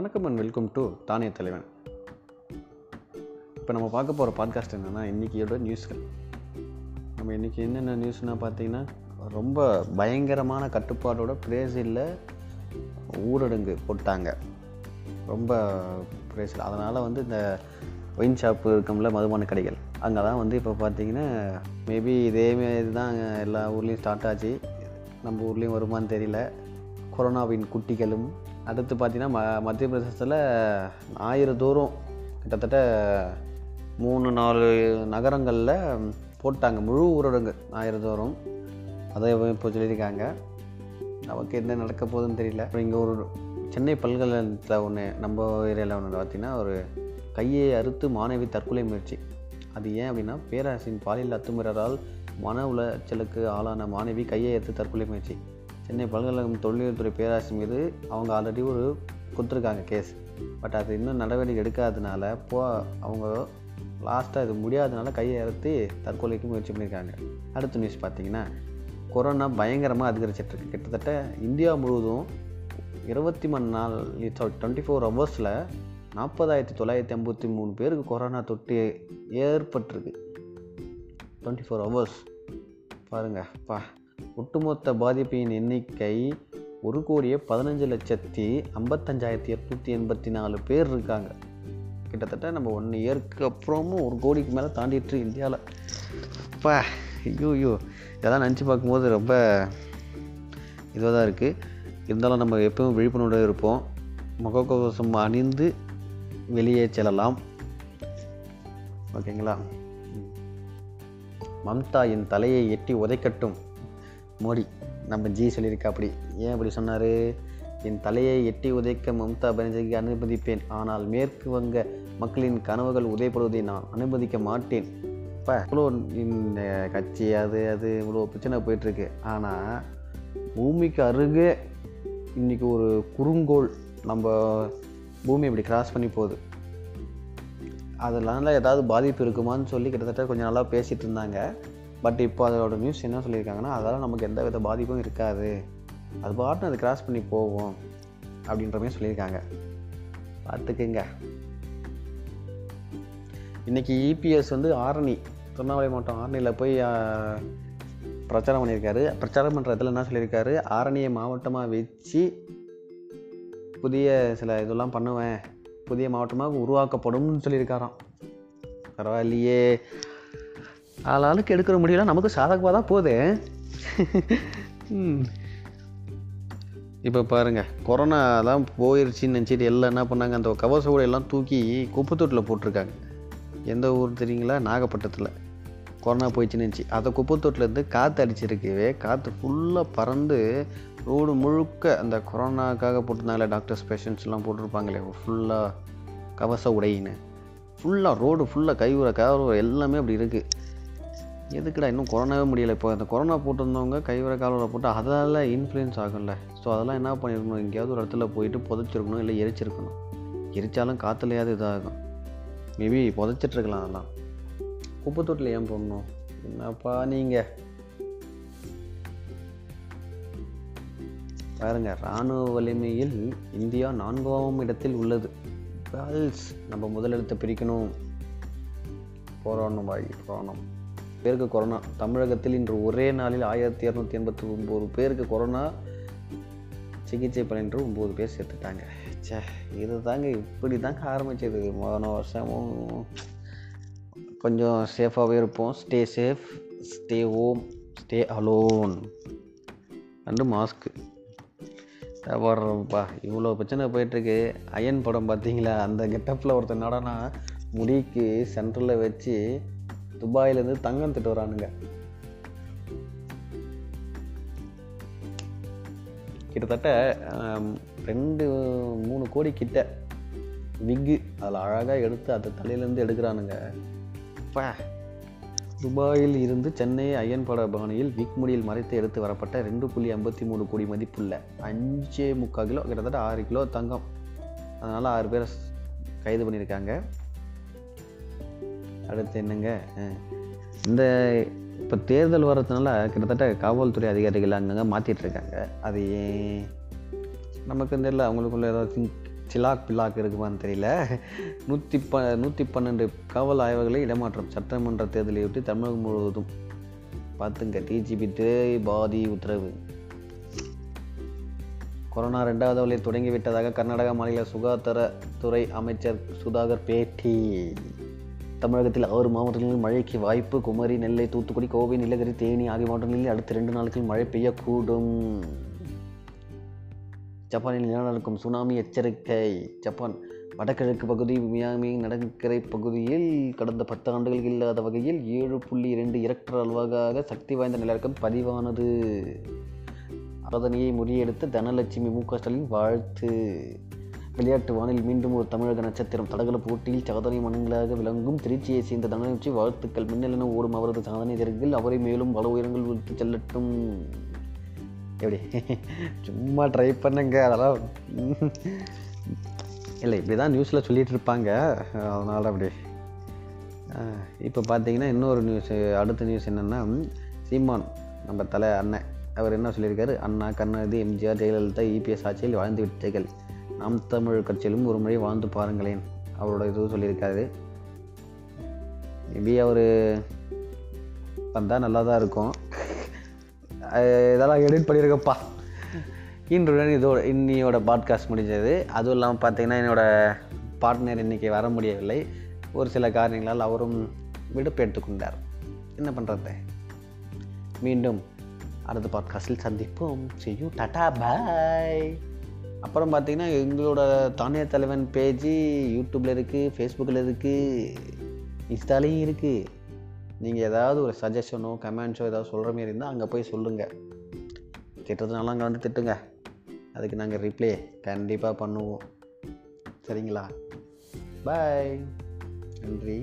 வணக்கம் and welcome to தானே தலைவன். இப்போ நம்ம பார்க்க போகிற பாட்காஸ்ட் என்னென்னா இன்றைக்கியோட நியூஸ்கள் நம்ம இன்றைக்கி என்னென்ன நியூஸ்னால் பார்த்தீங்கன்னா ரொம்ப பயங்கரமான கட்டுப்பாடோட பிரேசிலில் ஊரடங்கு போட்டாங்க. ரொம்ப பிரேசில். அதனால் வந்து இந்த ஒயின் ஷாப்பு இருக்கும்ல மதுபான கடைகள். அங்கே தான் வந்து இப்போ பார்த்தீங்கன்னா மேபி இதேமாரி தான் எல்லா ஊர்லேயும் ஸ்டார்ட் ஆச்சு. நம்ம ஊர்லேயும் வருமான்னு தெரியல. கொரோனாவின் குட்டிகளும் அடுத்து பார்த்தீங்கன்னா ம மத்திய பிரதேசத்தில் ஞாயிறு தோறும் கிட்டத்தட்ட மூணு நாலு நகரங்களில் போட்டாங்க. முழு ஊரடங்கு ஞாயிறு தோறும் அதை இப்போ சொல்லியிருக்காங்க. நமக்கு என்ன நடக்க போகுதுன்னு தெரியல. இங்கே ஒரு சென்னை பல்கலைக்கழகத்தில் ஒன்று நம்ம ஏரியாவில் ஒன்று பார்த்தீங்கன்னா ஒரு கையை அறுத்து மாணவி தற்கொலை முயற்சி. அது ஏன் அப்படின்னா பேராசின் பாலியல் அத்துமீறலால் மன உளைச்சலுக்கு ஆளான மாணவி கையை அறுத்து தற்கொலை முயற்சி. சென்னை பல்கலைக்கழகம் தொழில்துறை பேராசி மீது அவங்க ஆல்ரெடி ஒரு கொடுத்துருக்காங்க கேஸ் பட் அது இன்னும் நடவடிக்கை எடுக்காதனால போ அவங்க லாஸ்ட்டாக இது முடியாதனால கையை அறுத்து தற்கொலைக்கு முயற்சி பண்ணியிருக்காங்க. அடுத்த நியூஸ் பார்த்தீங்கன்னா கொரோனா பயங்கரமாக அதிகரிச்சிட்ருக்கு கிட்டத்தட்ட இந்தியா முழுவதும் இருபத்தி மணி நாள் டுவெண்ட்டி ஃபோர் ஹவர்ஸில் நாற்பதாயிரத்தி தொள்ளாயிரத்தி ஐம்பத்தி மூணு பேருக்கு கொரோனா தொற்று ஏற்பட்டிருக்கு. டுவெண்ட்டி ஃபோர் ஹவர்ஸ் பாருங்கள் பா. ஒட்டுமொத்த பாதிப்பின் எண்ணிக்கை ஒரு கோடியே பதினஞ்சு லட்சத்தி ஐம்பத்தஞ்சாயிரத்தி எட்நூற்றி எண்பத்தி நாலு பேர் இருக்காங்க. கிட்டத்தட்ட நம்ம ஒன் இயர்க்கு அப்புறமும் ஒரு கோடிக்கு மேலே தாண்டிட்டு இந்தியாவில் அப்பா ஐயோ ஐயோ இதெல்லாம் நினச்சி பார்க்கும்போது ரொம்ப இதுவாக தான் இருக்குது இருந்தாலும் நம்ம எப்பவும் விழிப்புணர்வோடு இருப்போம். முகக்கவசம் அணிந்து வெளியே செல்லலாம். ஓகேங்களா? மம்தா என் தலையை எட்டி உதைக்கட்டும். மோடி நம்ம ஜி சொல்லியிருக்கா அப்படி. ஏன் அப்படி சொன்னார்? என் தலையை எட்டி உதைக்க மம்தா பானர்ஜிக்கு அனுமதிப்பேன். ஆனால் மேற்கு வங்க மக்களின் கனவுகள் உதைப்படுவதை நான் அனுமதிக்க மாட்டேன். இப்போ இவ்வளோ இந்த கட்சி அது அது இவ்வளோ பிரச்சனை போயிட்டுருக்கு. ஆனால் பூமிக்கு அருகே இன்றைக்கி ஒரு குறுங்கோள் நம்ம பூமி இப்படி கிராஸ் பண்ணி போகுது. அதனால ஏதாவது பாதிப்பு இருக்குமான்னு சொல்லி கிட்டத்தட்ட கொஞ்சம் நல்லா பேசிகிட்டு இருந்தாங்க. பட் இப்போ அதோட நியூஸ் என்ன சொல்லியிருக்காங்கன்னா அதால் நமக்கு எந்த வித பாதிப்பும் இருக்காது. அது பாட்டு அது கிராஸ் பண்ணி போவோம் அப்படின்ற மாதிரி சொல்லியிருக்காங்க. பார்த்துக்குங்க. இன்றைக்கி இபிஎஸ் வந்து ஆரணி திருவண்ணாமலை மாவட்டம் ஆரணியில் போய் பிரச்சாரம் பண்ணியிருக்காரு. பிரச்சாரம் பண்ணுற இடத்துல என்ன சொல்லியிருக்காரு? ஆரணியை மாவட்டமாக வச்சு புதிய சில இதெல்லாம் பண்ணுவேன் புதிய மாவட்டமாக உருவாக்கப்படும்னு சொல்லியிருக்காராம். பரவாயில்லையே. ஆளாளுக்கு எடுக்கிற முடியல நமக்கு சாதகமாக தான் போகுது. இப்போ பாருங்கள் கொரோனா தான் போயிடுச்சின்னு நினச்சிட்டு எல்லாம் என்ன பண்ணாங்க அந்த கவச எல்லாம் தூக்கி குப்பத்தொட்டில் போட்டிருக்காங்க. எந்த ஊர் தெரியுங்களா? நாகப்பட்டினத்தில். கொரோனா போயிடுச்சுன்னு நினச்சி அதை குப்பத்தொட்டிலேருந்து காற்று அடிச்சிருக்கவே காற்று ஃபுல்லாக பறந்து ரோடு முழுக்க அந்த கொரோனாக்காக போட்டிருந்தாங்களே டாக்டர்ஸ் பேஷண்ட்ஸ்லாம் போட்டிருப்பாங்களே ஃபுல்லாக கவச உடையின்னு ஃபுல்லாக ரோடு ஃபுல்லாக கைவுற கவர எல்லாமே அப்படி இருக்குது எதுக்குடா இன்னும் கொரோனாவே முடியலை? இப்போ அந்த கொரோனா போட்டிருந்தவங்க கைவர காலுற போட்டு அதால் இன்ஃப்ளூயன்ஸ் ஆகும்ல. ஸோ அதெல்லாம் என்ன பண்ணியிருக்கணும் எங்கேயாவது ஒரு இடத்துல போயிட்டு புதைச்சிருக்கணும் இல்லை எரிச்சிருக்கணும். எரிச்சாலும் காற்றுலையாவது இதாகும். மேபி புதைச்சிட்ருக்கலாம் அதெல்லாம். குப்பை தொட்டில் ஏன் போடணும்? என்னப்பா நீங்கள் பாருங்க இராணுவ வலிமையில் இந்தியா நான்காம் இடத்தில் உள்ளது. கேர்ள்ஸ் நம்ம முதலிடத்தை பிரிக்கணும். போராடணும் பாய் போராடணும். பேருக்கு கொரோனா. தமிழகத்தில் இன்று ஒரே நாளில் ஆயிரத்தி இரநூத்தி எண்பத்தி ஒம்பது பேருக்கு கொரோனா சிகிச்சை பலன்று ஒம்பது பேர் சேர்த்துட்டாங்க. சே இது தாங்க இப்படி தாங்க ஆரம்பிச்சது. போன வருஷமும் கொஞ்சம் சேஃபாகவே இருப்போம். Stay safe stay home stay alone and mask வர்றப்பா இவ்வளோ பிரச்சனை போயிட்டுருக்கு. அயன் படம் பார்த்தீங்களா? அந்த கெட்டப்பில் ஒருத்தர் என்னடானா முடிக்கு சென்டரில் வச்சு துபாயிலேருந்து தங்கம் திட்டு வரானுங்க. கிட்டத்தட்ட ரெண்டு மூணு கோடி கிட்ட விக்கு அதில் அழகாக எடுத்து அந்த தலையிலேருந்து எடுக்கிறானுங்க. பா. துபாயில் இருந்து சென்னை ஐயன்பட பவனியில் விக் முடியில் மறைத்து எடுத்து வரப்பட்ட ரெண்டு புள்ளி ஐம்பத்தி மூணு கோடி மதிப்புள்ள அஞ்சே முக்கால் கிலோ கிட்டத்தட்ட ஆறு கிலோ தங்கம். அதனால் ஆறு பேரை கைது பண்ணியிருக்காங்க. அடுத்து என்னங்க? இந்த இப்போ தேர்தல் வர்றதுனால கிட்டத்தட்ட காவல்துறை அதிகாரிகள் அங்கங்கே மாற்றிட்டுருக்காங்க அது ஏன்? நமக்கு தெரியல அவங்களுக்குள்ள ஏதாவது சிலாக் பிலாக் இருக்குமான்னு தெரியல. நூற்றி ப நூற்றி பன்னெண்டு காவல் ஆய்வுகளை இடமாற்றம் சட்டமன்ற தேர்தலையொட்டி தமிழகம் முழுவதும். பார்த்துங்க டிஜிபி திரை பாதி உத்தரவு. கொரோனா ரெண்டாவது அலையை தொடங்கிவிட்டதாக கர்நாடக மாநில சுகாதாரத்துறை அமைச்சர் சுதாகர் பேட்டி. தமிழகத்தில் ஆறு மாவட்டங்களில் மழைக்கு வாய்ப்பு. குமரி நெல்லை தூத்துக்குடி கோவை நீலகிரி தேனி ஆகிய மாவட்டங்களில் அடுத்த ரெண்டு நாட்களில் மழை பெய்யக்கூடும். ஜப்பானில் நிலநடுக்கும் சுனாமி எச்சரிக்கை. ஜப்பான் வடகிழக்கு பகுதி மியாமி கடற்கரை பகுதியில் கடந்த பத்து ஆண்டுகள் இல்லாத வகையில் ஏழு புள்ளி இரண்டு இரக்டர் அளவாக சக்தி வாய்ந்த நிலநடுக்கம் பதிவானது. அதனையை முறியெடுத்த தனலட்சுமி மு க ஸ்டாலின் வாழ்த்து. விளையாட்டு வானில் மீண்டும் ஒரு தமிழக நட்சத்திரம். தடகள போட்டியில் சாதனை மன்னங்களாக விளங்கும் திருச்சியை சேர்ந்த தனலட்சுமி வாழ்த்துக்கள் மின்னலென ஓடும் அவரது சாதனை திறகில் அவரை மேலும் பல உயரங்கள் உயர்த்தி செல்லட்டும். எப்படி? சும்மா ட்ரை பண்ணுங்க அதெல்லாம் இல்லை இப்படி தான் நியூஸில் சொல்லிகிட்டு இருப்பாங்க. அதனால் அப்படி. இப்போ பார்த்தீங்கன்னா இன்னொரு நியூஸ் அடுத்த நியூஸ் என்னென்னா சீமான் நம்ம தலை அண்ணன். அவர் என்ன சொல்லியிருக்காரு? அண்ணா கருணாநிதி எம்ஜிஆர் ஜெயலலிதா இபிஎஸ் ஆட்சியில் வாழ்ந்து விட்டீர்கள். நாம் தமிழ் கட்சியிலும் ஒரு முறை வாழ்ந்து பாருங்களேன். அவரோட இது சொல்லியிருக்காரு. மேபி அவர் வந்தால் நல்லா தான் இருக்கும் இதெல்லாம் எடிட் பண்ணியிருக்கப்பா இன்றுடன் இதோட இன்னியோட பாட்காஸ்ட் முடிஞ்சது. அதுவும் இல்லாமல் பார்த்தீங்கன்னா என்னோடய பார்ட்னர் இன்றைக்கி வர முடியவில்லை. ஒரு சில காரணங்களால் அவரும் விடுப்பு எடுத்துக்கொண்டார். என்ன பண்ணுறது மீண்டும் அடுத்த பாட்காஸ்டில் சந்திப்போம். செய்யும் டாட்டா பாய் அப்புறம் பார்த்தீங்கன்னா எங்களோட தானிய தலைவன் பேஜி யூடியூப்பில் இருக்குது ஃபேஸ்புக்கில் இருக்குது இன்ஸ்டாலேயும் இருக்குது நீங்கள் ஏதாவது ஒரு சஜஷனோ கமெண்ட்ஸோ ஏதாவது சொல்கிற மாரி இருந்தால் அங்கே போய் சொல்லுங்கள் திட்டத்தினால அங்கே வந்து திட்டுங்க. அதுக்கு நாங்கள் ரிப்ளே கண்டிப்பாக பண்ணுவோம். சரிங்களா? பாய் நன்றி.